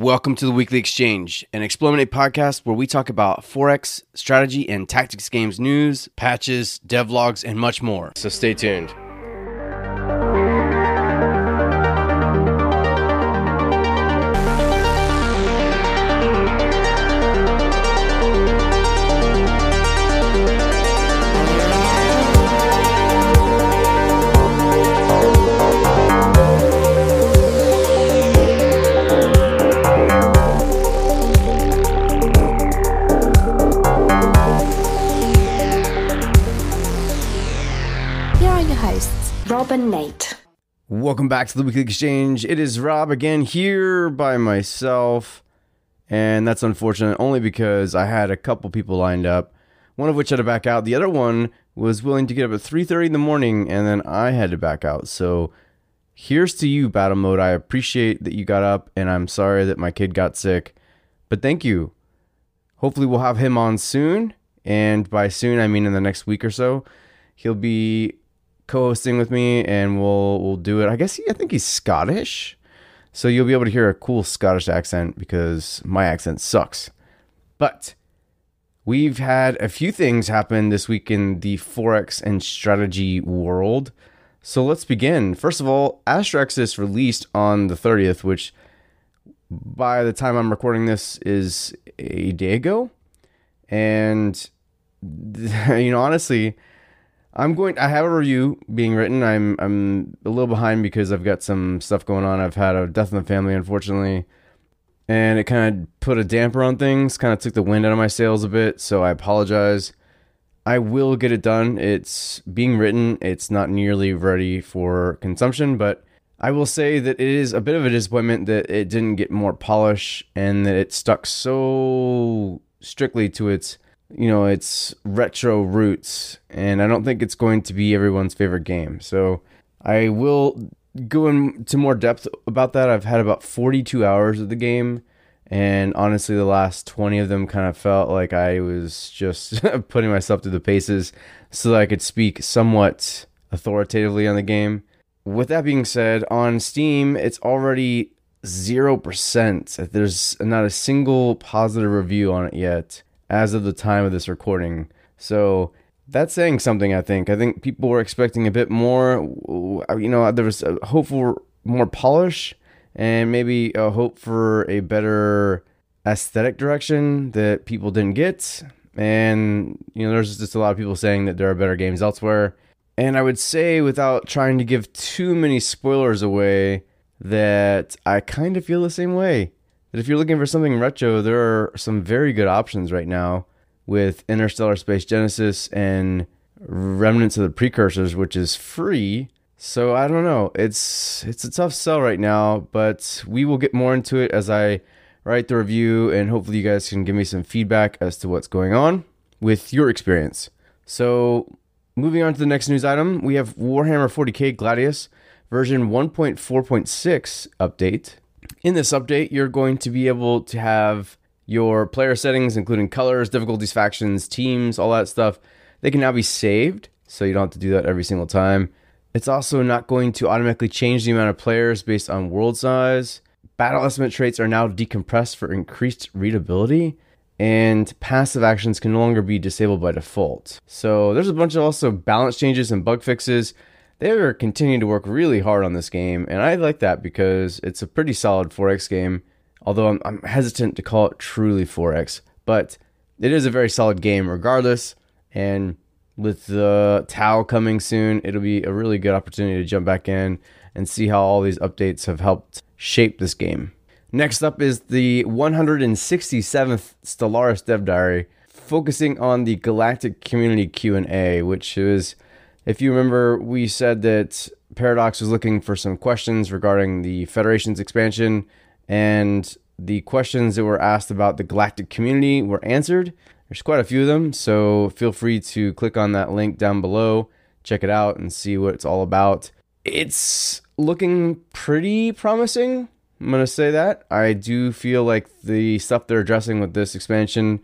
Welcome to the Weekly Exchange, an Explorminate podcast where we talk about 4X, strategy, and tactics games news, patches, devlogs, and much more. So stay tuned. Here are your hosts, Rob and Nate. Welcome back to the Weekly Exchange. It is Rob again here by myself, and that's unfortunate only because I had a couple people lined up, one of which had to back out. The other one was willing to get up at 3:30 in the morning, and then I had to back out. So here's to you, Battle Mode. I appreciate that you got up, and I'm sorry that my kid got sick, but thank you. Hopefully, we'll have him on soon, and by soon I mean in the next week or so. He'll be co-hosting with me and we'll we'll do it. I guess he, I think he's Scottish. So you'll be able to hear a cool Scottish accent because my accent sucks. But we've had a few things happen this week in the 4X and strategy world. So let's begin. First of all, Astra Exodus released on the 30th, which by the time I'm recording this is a day ago. And you know, honestly, I'm going. I have a review being written. I'm I'm a little behind because I've got some stuff going on. I've had a death in the family, unfortunately, and it kind of put a damper on things. Kind of took the wind out of my sails a bit. So I apologize. I will get it done. It's being written. It's not nearly ready for consumption, but I will say that it is a bit of a disappointment that it didn't get more polish and that it stuck so strictly to its you know, its retro roots, and I don't think it's going to be everyone's favorite game. So I will go into more depth about that. I've had about 42 hours of the game, and honestly, the last 20 of them kind of felt like I was just putting myself through the paces so that I could speak somewhat authoritatively on the game. With that being said, on Steam, it's already 0%. There's not a single positive review on it yet as of the time of this recording. So that's saying something, I think. I think people were expecting a bit more. Uh, you know, there was a hope for more polish and maybe a hope for a better aesthetic direction that people didn't get. And, you know, there's just a lot of people saying that there are better games elsewhere. And I would say, without trying to give too many spoilers away, that I kind of feel the same way that if you're looking for something retro, there are some very good options right now with Interstellar Space Genesis and Remnants of the Precursors, which is free. So I don't know. It's it's a tough sell right now, but we will get more into it as I write the review and hopefully you guys can give me some feedback as to what's going on with your experience. So moving on to the next news item, we have Warhammer 40k Gladius version 1.4.6 update in this update, you're going to be able to have your player settings, including colors, difficulties, factions, teams, all that stuff. They can now be saved, so you don't have to do that every single time. It's also not going to automatically change the amount of players based on world size. Battle estimate traits are now decompressed for increased readability, and passive actions can no longer be disabled by default. So there's a bunch of also balance changes and bug fixes they're continuing to work really hard on this game, and I like that because it's a pretty solid 4X game. Although I'm, I'm hesitant to call it truly 4X, but it is a very solid game regardless. And with the Tau coming soon, it'll be a really good opportunity to jump back in and see how all these updates have helped shape this game. Next up is the 167th Stellaris Dev Diary, focusing on the Galactic Community Q&A, which is if you remember, we said that Paradox was looking for some questions regarding the Federation's expansion, and the questions that were asked about the galactic community were answered. There's quite a few of them, so feel free to click on that link down below, check it out, and see what it's all about. It's looking pretty promising. I'm going to say that. I do feel like the stuff they're addressing with this expansion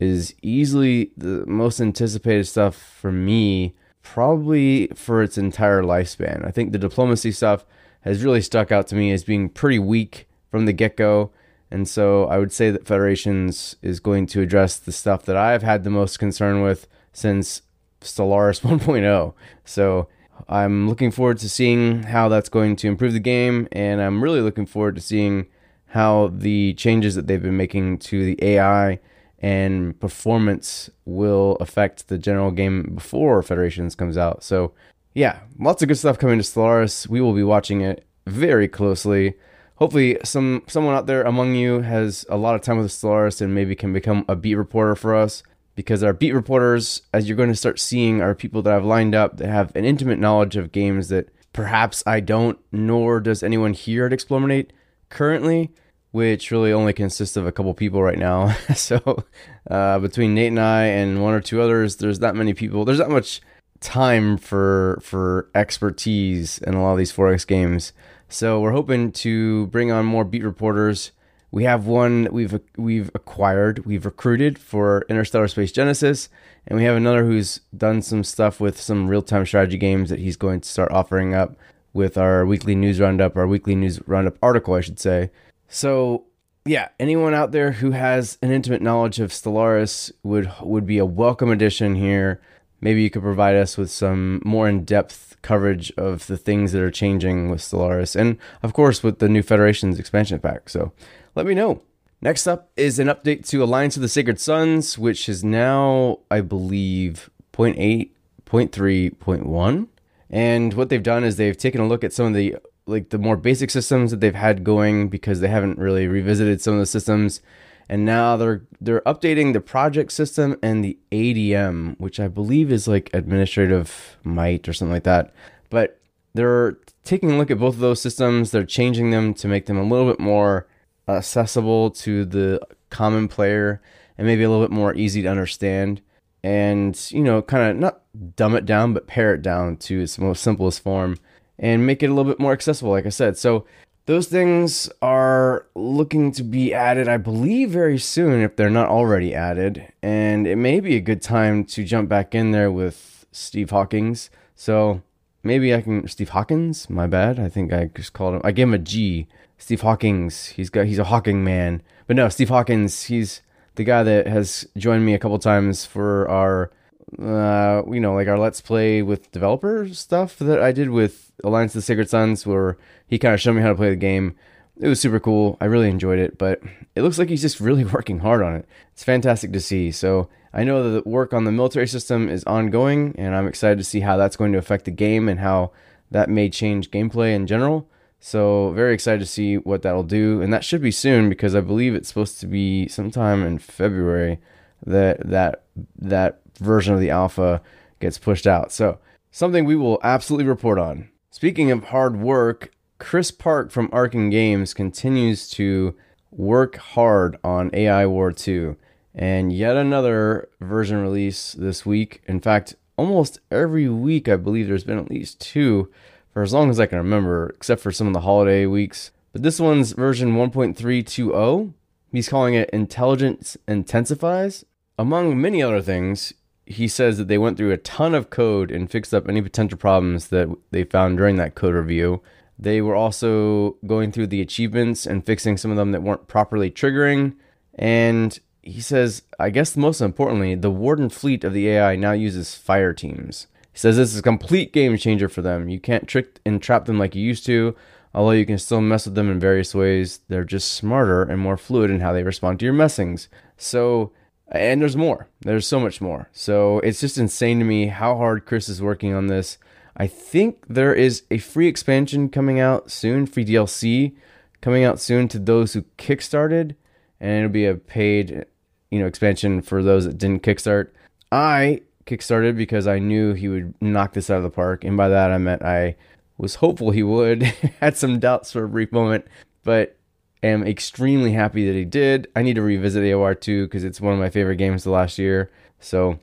is easily the most anticipated stuff for me probably for its entire lifespan. I think the diplomacy stuff has really stuck out to me as being pretty weak from the get go. And so I would say that Federations is going to address the stuff that I've had the most concern with since Stellaris 1.0. So I'm looking forward to seeing how that's going to improve the game, and I'm really looking forward to seeing how the changes that they've been making to the AI and performance will affect the general game before Federations comes out. So, yeah, lots of good stuff coming to Stellaris. We will be watching it very closely. Hopefully, some someone out there among you has a lot of time with Stellaris and maybe can become a beat reporter for us because our beat reporters, as you're going to start seeing, are people that I've lined up that have an intimate knowledge of games that perhaps I don't, nor does anyone here at Explorminate currently, which really only consists of a couple people right now. so uh, between Nate and I and one or two others, there's that many people. There's that much time for for expertise in a lot of these 4X games. So we're hoping to bring on more beat reporters we have one we've we've acquired, we've recruited for Interstellar Space Genesis, and we have another who's done some stuff with some real-time strategy games that he's going to start offering up with our weekly news roundup, our weekly news roundup article, I should say. So, yeah, anyone out there who has an intimate knowledge of Stellaris would would be a welcome addition here. Maybe you could provide us with some more in-depth coverage of the things that are changing with Stellaris, and of course with the new Federation's expansion pack. So let me know. Next up is an update to Alliance of the Sacred Suns, which is now, I believe, 0.8, 0.3, 0.1. And what they've done is they've taken a look at some of the like the more basic systems that they've had going because they haven't really revisited some of the systems. And now they're they're updating the project system and the ADM, which I believe is like administrative might or something like that. But they're taking a look at both of those systems. They're changing them to make them a little bit more accessible to the common player and maybe a little bit more easy to understand and you know kind of not dumb it down but pare it down to its most simplest form and make it a little bit more accessible like i said so those things are looking to be added i believe very soon if they're not already added and it may be a good time to jump back in there with steve hawkins so maybe i can steve hawkins my bad i think i just called him i gave him a g Steve Hawkins. He's got he's a Hawking man. But no, Steve Hawkins. He's the guy that has joined me a couple times for our uh, you know, like our let's play with developer stuff that I did with Alliance of the Sacred Suns, where he kind of showed me how to play the game. It was super cool. I really enjoyed it, but it looks like he's just really working hard on it. It's fantastic to see. So I know that the work on the military system is ongoing, and I'm excited to see how that's going to affect the game and how that may change gameplay in general. So very excited to see what that'll do, and that should be soon because I believe it's supposed to be sometime in February that that that version of the alpha gets pushed out. So something we will absolutely report on. Speaking of hard work, Chris Park from Arcen Games continues to work hard on AI War 2 and yet another version release this week. In fact, almost every week I believe there's been at least two for as long as I can remember, except for some of the holiday weeks. But this one's version 1.320. He's calling it Intelligence Intensifies. Among many other things, he says that they went through a ton of code and fixed up any potential problems that they found during that code review. They were also going through the achievements and fixing some of them that weren't properly triggering. And he says, I guess most importantly, the Warden fleet of the AI now uses fire teams. He says this is a complete game changer for them. You can't trick and trap them like you used to, although you can still mess with them in various ways. They're just smarter and more fluid in how they respond to your messings. So, and there's more. There's so much more. So it's just insane to me how hard Chris is working on this. I think there is a free expansion coming out soon, free DLC coming out soon to those who kickstarted, and it'll be a paid, you know, expansion for those that didn't kickstart. I kickstarted because I knew he would knock this out of the park. And by that, I meant I was hopeful he would. Had some doubts for a brief moment, but am extremely happy that he did. I need to revisit AI War 2 because it's one of my favorite games the last year. So,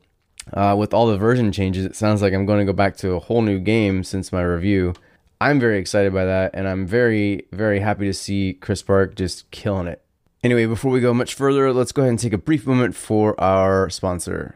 uh, with all the version changes, it sounds like I'm going to go back to a whole new game since my review. I'm very excited by that, and I'm very, very happy to see Chris Park just killing it. Anyway, before we go much further, let's go ahead and take a brief moment for our sponsor.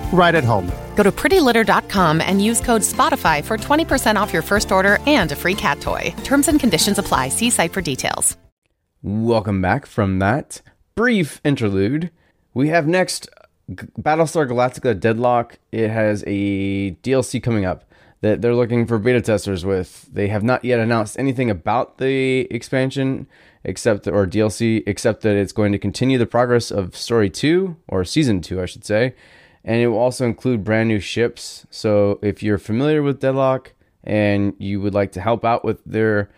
right at home. Go to prettylitter.com and use code SPOTIFY for 20% off your first order and a free cat toy. Terms and conditions apply. See site for details. Welcome back from that brief interlude. We have next Battlestar Galactica Deadlock. It has a DLC coming up that they're looking for beta testers with. They have not yet announced anything about the expansion except or DLC except that it's going to continue the progress of story 2 or season 2 I should say. And it will also include brand new ships. So if you're familiar with Deadlock and you would like to help out with their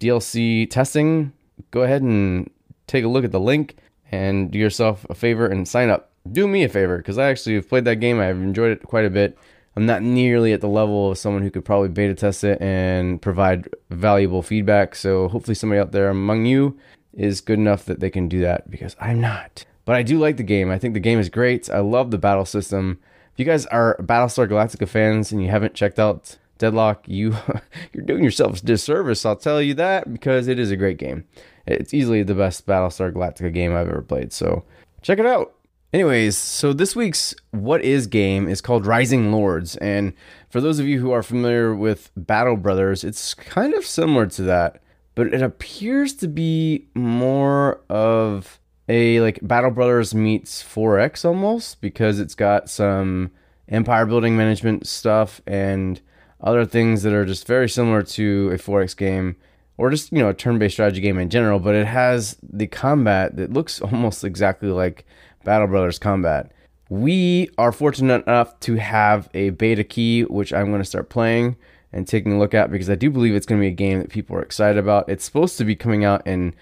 DLC testing, go ahead and take a look at the link and do yourself a favor and sign up. Do me a favor because I actually have played that game. I've enjoyed it quite a bit. I'm not nearly at the level of someone who could probably beta test it and provide valuable feedback. So hopefully somebody out there among you is good enough that they can do that because I'm not. But I do like the game. I think the game is great. I love the battle system. If you guys are Battlestar Galactica fans and you haven't checked out Deadlock, you you're doing yourself a disservice. I'll tell you that because it is a great game. It's easily the best Battlestar Galactica game I've ever played. So check it out. Anyways, so this week's What Is game is called Rising Lords. And for those of you who are familiar with Battle Brothers, it's kind of similar to that, but it appears to be more of a like Battle Brothers meets 4X almost because it's got some empire building management stuff and other things that are just very similar to a 4X game or just, you know, a turn-based strategy game in general, but it has the combat that looks almost exactly like Battle Brothers combat. We are fortunate enough to have a beta key, which I'm going to start playing and taking a look at because I do believe it's going to be a game that people are excited about. It's supposed to be coming out in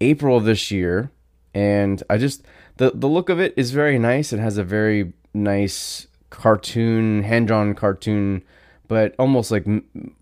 April of this year, and I just the the look of it is very nice. It has a very nice cartoon, hand drawn cartoon, but almost like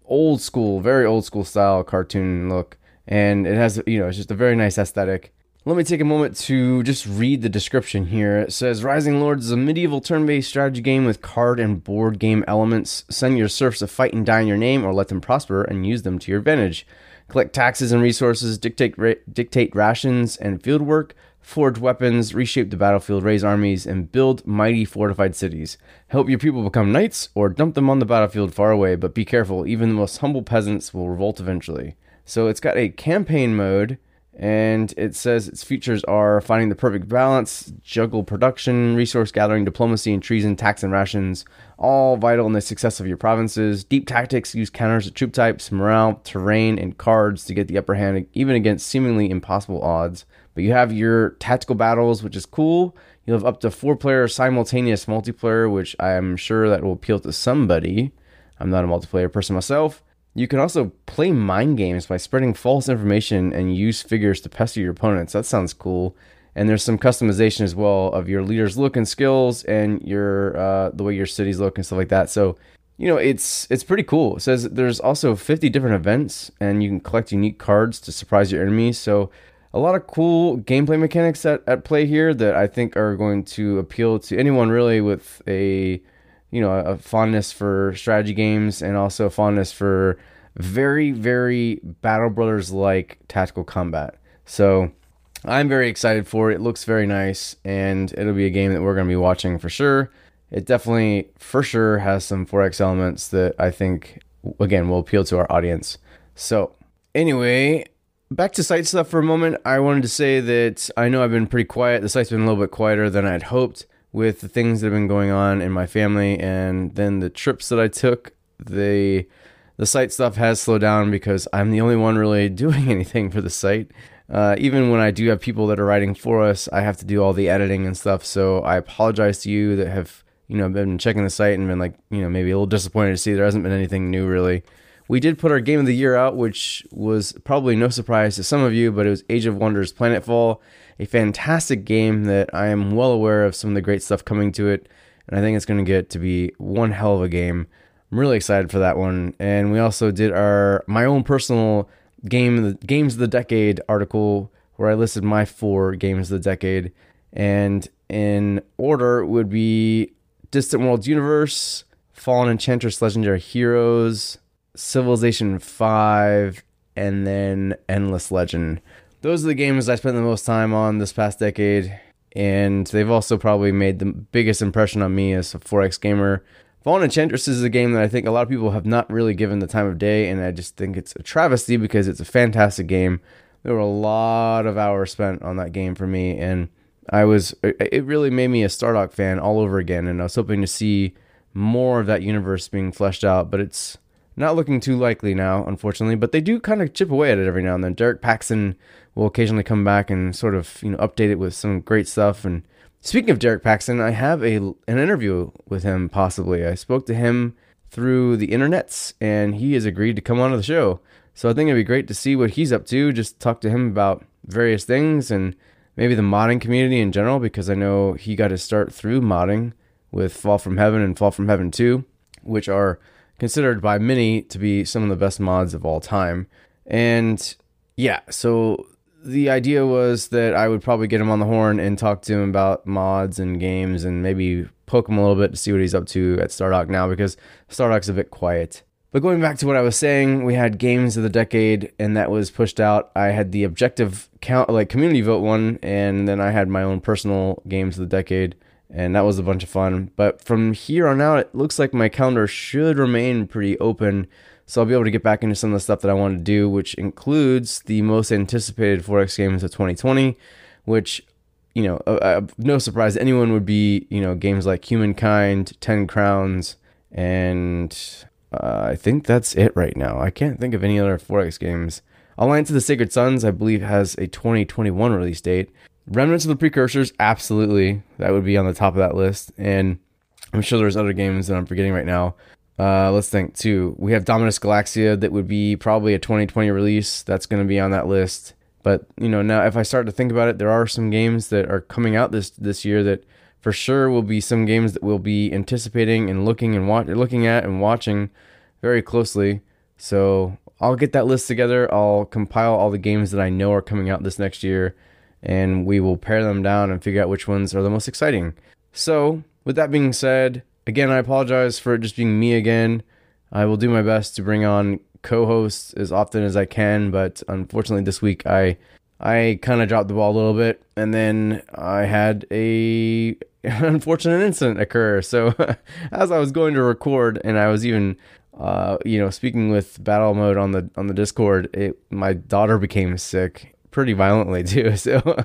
old school, very old school style cartoon look. And it has you know it's just a very nice aesthetic. Let me take a moment to just read the description here. It says Rising Lords is a medieval turn based strategy game with card and board game elements. Send your serfs to fight and die in your name, or let them prosper and use them to your advantage. Collect taxes and resources, dictate, ra- dictate rations and field work, forge weapons, reshape the battlefield, raise armies, and build mighty fortified cities. Help your people become knights, or dump them on the battlefield far away, but be careful, even the most humble peasants will revolt eventually. So it's got a campaign mode and it says its features are finding the perfect balance, juggle production, resource gathering, diplomacy, and treason, tax and rations, all vital in the success of your provinces. Deep tactics use counters to troop types, morale, terrain, and cards to get the upper hand, even against seemingly impossible odds. But you have your tactical battles, which is cool. You have up to four player simultaneous multiplayer, which I am sure that will appeal to somebody. I'm not a multiplayer person myself. You can also play mind games by spreading false information and use figures to pester your opponents. That sounds cool. And there's some customization as well of your leader's look and skills and your uh, the way your cities look and stuff like that. So, you know, it's it's pretty cool. It says there's also 50 different events and you can collect unique cards to surprise your enemies. So, a lot of cool gameplay mechanics at, at play here that I think are going to appeal to anyone really with a you know a fondness for strategy games and also a fondness for very very battle brothers like tactical combat. So i'm very excited for it. It looks very nice and it'll be a game that we're going to be watching for sure. It definitely for sure has some 4x elements that i think again will appeal to our audience. So anyway back to site stuff for a moment. I wanted to say that i know i've been pretty quiet. The site's been a little bit quieter than i'd hoped with the things that have been going on in my family and then the trips that I took, the the site stuff has slowed down because I'm the only one really doing anything for the site. Uh, even when I do have people that are writing for us, I have to do all the editing and stuff. So I apologize to you that have you know been checking the site and been like you know maybe a little disappointed to see there hasn't been anything new really. We did put our game of the year out, which was probably no surprise to some of you, but it was Age of Wonders Planetfall a fantastic game that I am well aware of some of the great stuff coming to it, and I think it's going to get to be one hell of a game. I'm really excited for that one. And we also did our my own personal game the games of the decade article where I listed my four games of the decade, and in order would be Distant Worlds Universe, Fallen Enchantress Legendary Heroes, Civilization 5, and then Endless Legend. Those are the games I spent the most time on this past decade, and they've also probably made the biggest impression on me as a 4X gamer. Fallen Enchantress is a game that I think a lot of people have not really given the time of day, and I just think it's a travesty because it's a fantastic game. There were a lot of hours spent on that game for me, and I was it really made me a Stardock fan all over again, and I was hoping to see more of that universe being fleshed out, but it's not looking too likely now, unfortunately. But they do kind of chip away at it every now and then. Derek Paxton will occasionally come back and sort of you know update it with some great stuff and Speaking of Derek Paxton, I have a an interview with him possibly. I spoke to him through the internets and he has agreed to come on to the show. So I think it'd be great to see what he's up to, just talk to him about various things and maybe the modding community in general because I know he got his start through modding with Fall from Heaven and Fall from Heaven 2, which are considered by many to be some of the best mods of all time. And yeah, so the idea was that I would probably get him on the horn and talk to him about mods and games and maybe poke him a little bit to see what he's up to at Stardock now because Stardock's a bit quiet. But going back to what I was saying, we had games of the decade and that was pushed out. I had the objective count like community vote one and then I had my own personal games of the decade and that was a bunch of fun. But from here on out it looks like my calendar should remain pretty open so I'll be able to get back into some of the stuff that I want to do, which includes the most anticipated 4X games of 2020, which, you know, uh, uh, no surprise, anyone would be, you know, games like Humankind, 10 Crowns, and uh, I think that's it right now. I can't think of any other 4X games. Alliance of the Sacred Suns, I believe, has a 2021 release date. Remnants of the Precursors, absolutely. That would be on the top of that list. And I'm sure there's other games that I'm forgetting right now. Uh, let's think too. We have Dominus Galaxia that would be probably a 2020 release. That's going to be on that list. But you know, now if I start to think about it, there are some games that are coming out this this year that for sure will be some games that we'll be anticipating and looking and watch, looking at and watching very closely. So I'll get that list together. I'll compile all the games that I know are coming out this next year, and we will pare them down and figure out which ones are the most exciting. So with that being said, again, I apologize for it just being me again. I will do my best to bring on co-hosts as often as I can, but unfortunately this week I I kind of dropped the ball a little bit, and then I had a unfortunate incident occur. So as I was going to record, and I was even uh, you know speaking with battle mode on the on the Discord, it my daughter became sick pretty violently too. So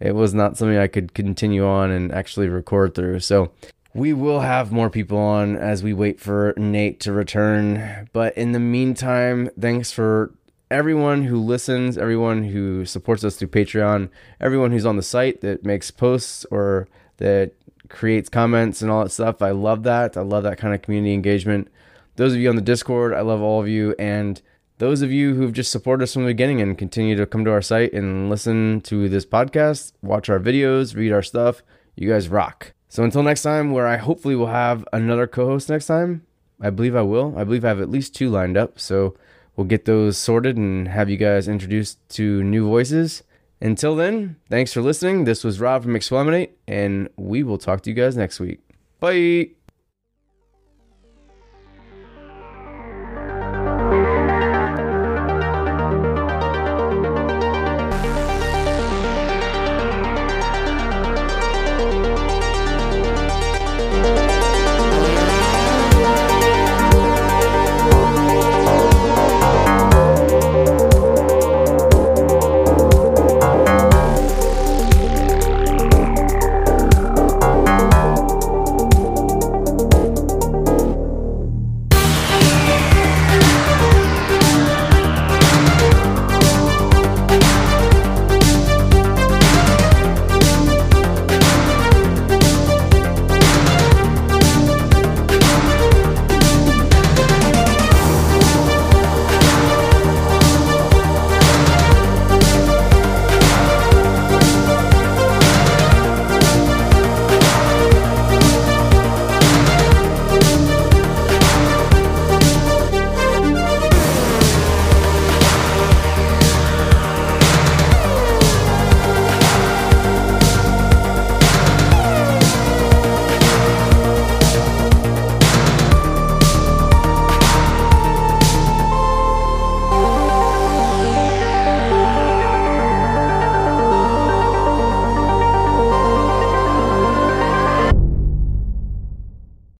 it was not something I could continue on and actually record through. So we will have more people on as we wait for Nate to return. But in the meantime, thanks for everyone who listens, everyone who supports us through Patreon, everyone who's on the site that makes posts or that creates comments and all that stuff. I love that. I love that kind of community engagement. Those of you on the Discord, I love all of you. And those of you who've just supported us from the beginning and continue to come to our site and listen to this podcast, watch our videos, read our stuff, you guys rock. So until next time, where I hopefully will have another co host next time, I believe I will. I believe I have at least two lined up. So we'll get those sorted and have you guys introduced to new voices. Until then, thanks for listening. This was Rob from Explorminate, and we will talk to you guys next week. Bye.